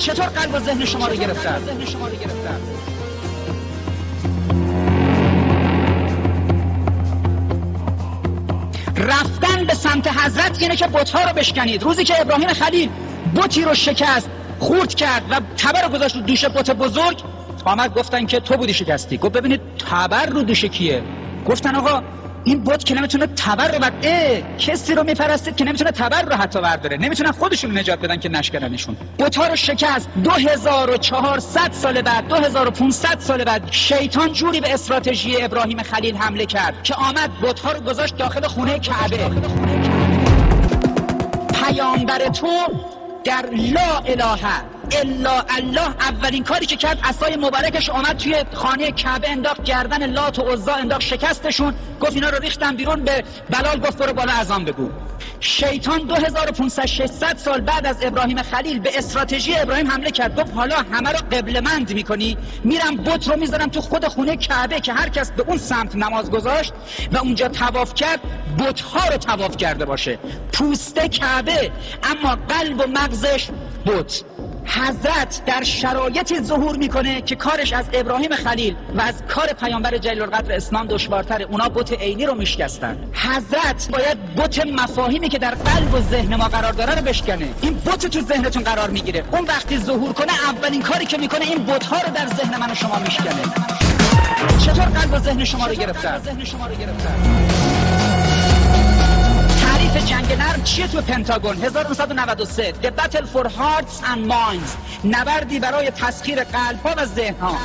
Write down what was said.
چطور قلب و ذهن شما رو گرفتن؟ رفتن به سمت حضرت اینه که بتها رو بشکنید. روزی که ابراهیم خلیل بتی رو شکست خورد کرد و تبر رو گذاشت رو دوش بت بزرگ آمد گفتن که تو بودی شکستی. گفت ببینید تبر رو دوش کیه؟ گفتن آقا این بت که نمی‌تونه تبر رو بر کسی رو میپرستید که نمی‌تونه تبر رو حتی برداره. نمی‌تونن خودشون نجات بدن که نشکننشون. بتها رو شکست. 2400 سال بعد 2500 سال بعد شیطان جوری به استراتژی ابراهیم خلیل حمله کرد که آمد بتها رو گذاشت داخل خونه کعبه. پیامبر تو در لا اله الا الله اولین کاری که کرد اسای مبارکش آمد توی خانه کعبه انداخت گردن لات و عزا انداخت شکستشون گفت اینا رو ریختن بیرون به بلال گفت برو بالا ازان بگو. شیطان 2500 600 سال بعد از ابراهیم خلیل به استراتژی ابراهیم حمله کرد. گفت حالا همه رو قبل مند می‌کنی؟ میرم بت رو می‌ذارم تو خود خونه کعبه که هر کس به اون سمت نماز گذاشت و اونجا تواف کرد. بت ها رو تواف کرده باشه. پوسته کعبه اما قلب و مغزش بت. حضرت در شرایطی ظهور می‌کنه که کارش از ابراهیم خلیل و از کار پیامبر جلیل القدر اسلام دشوارتره. اونا بت عینی رو میشکستن. حضرت باید بت مفاهیمی که در قلب و ذهن ما قرار داره رو بشکنه. این بت تو ذهنتون قرار می‌گیره. اون وقتی ظهور کنه اولین کاری که می‌کنه این بت ها رو در ذهن من و شما میشکنه. چطور قلب و ذهن شما رو گرفتن؟ تعریف جنگ نرم. چیه تو پنتاگون؟ 1993 The Battle for Hearts and Minds. نبردی برای تسخیر قلب ها و ذهن ها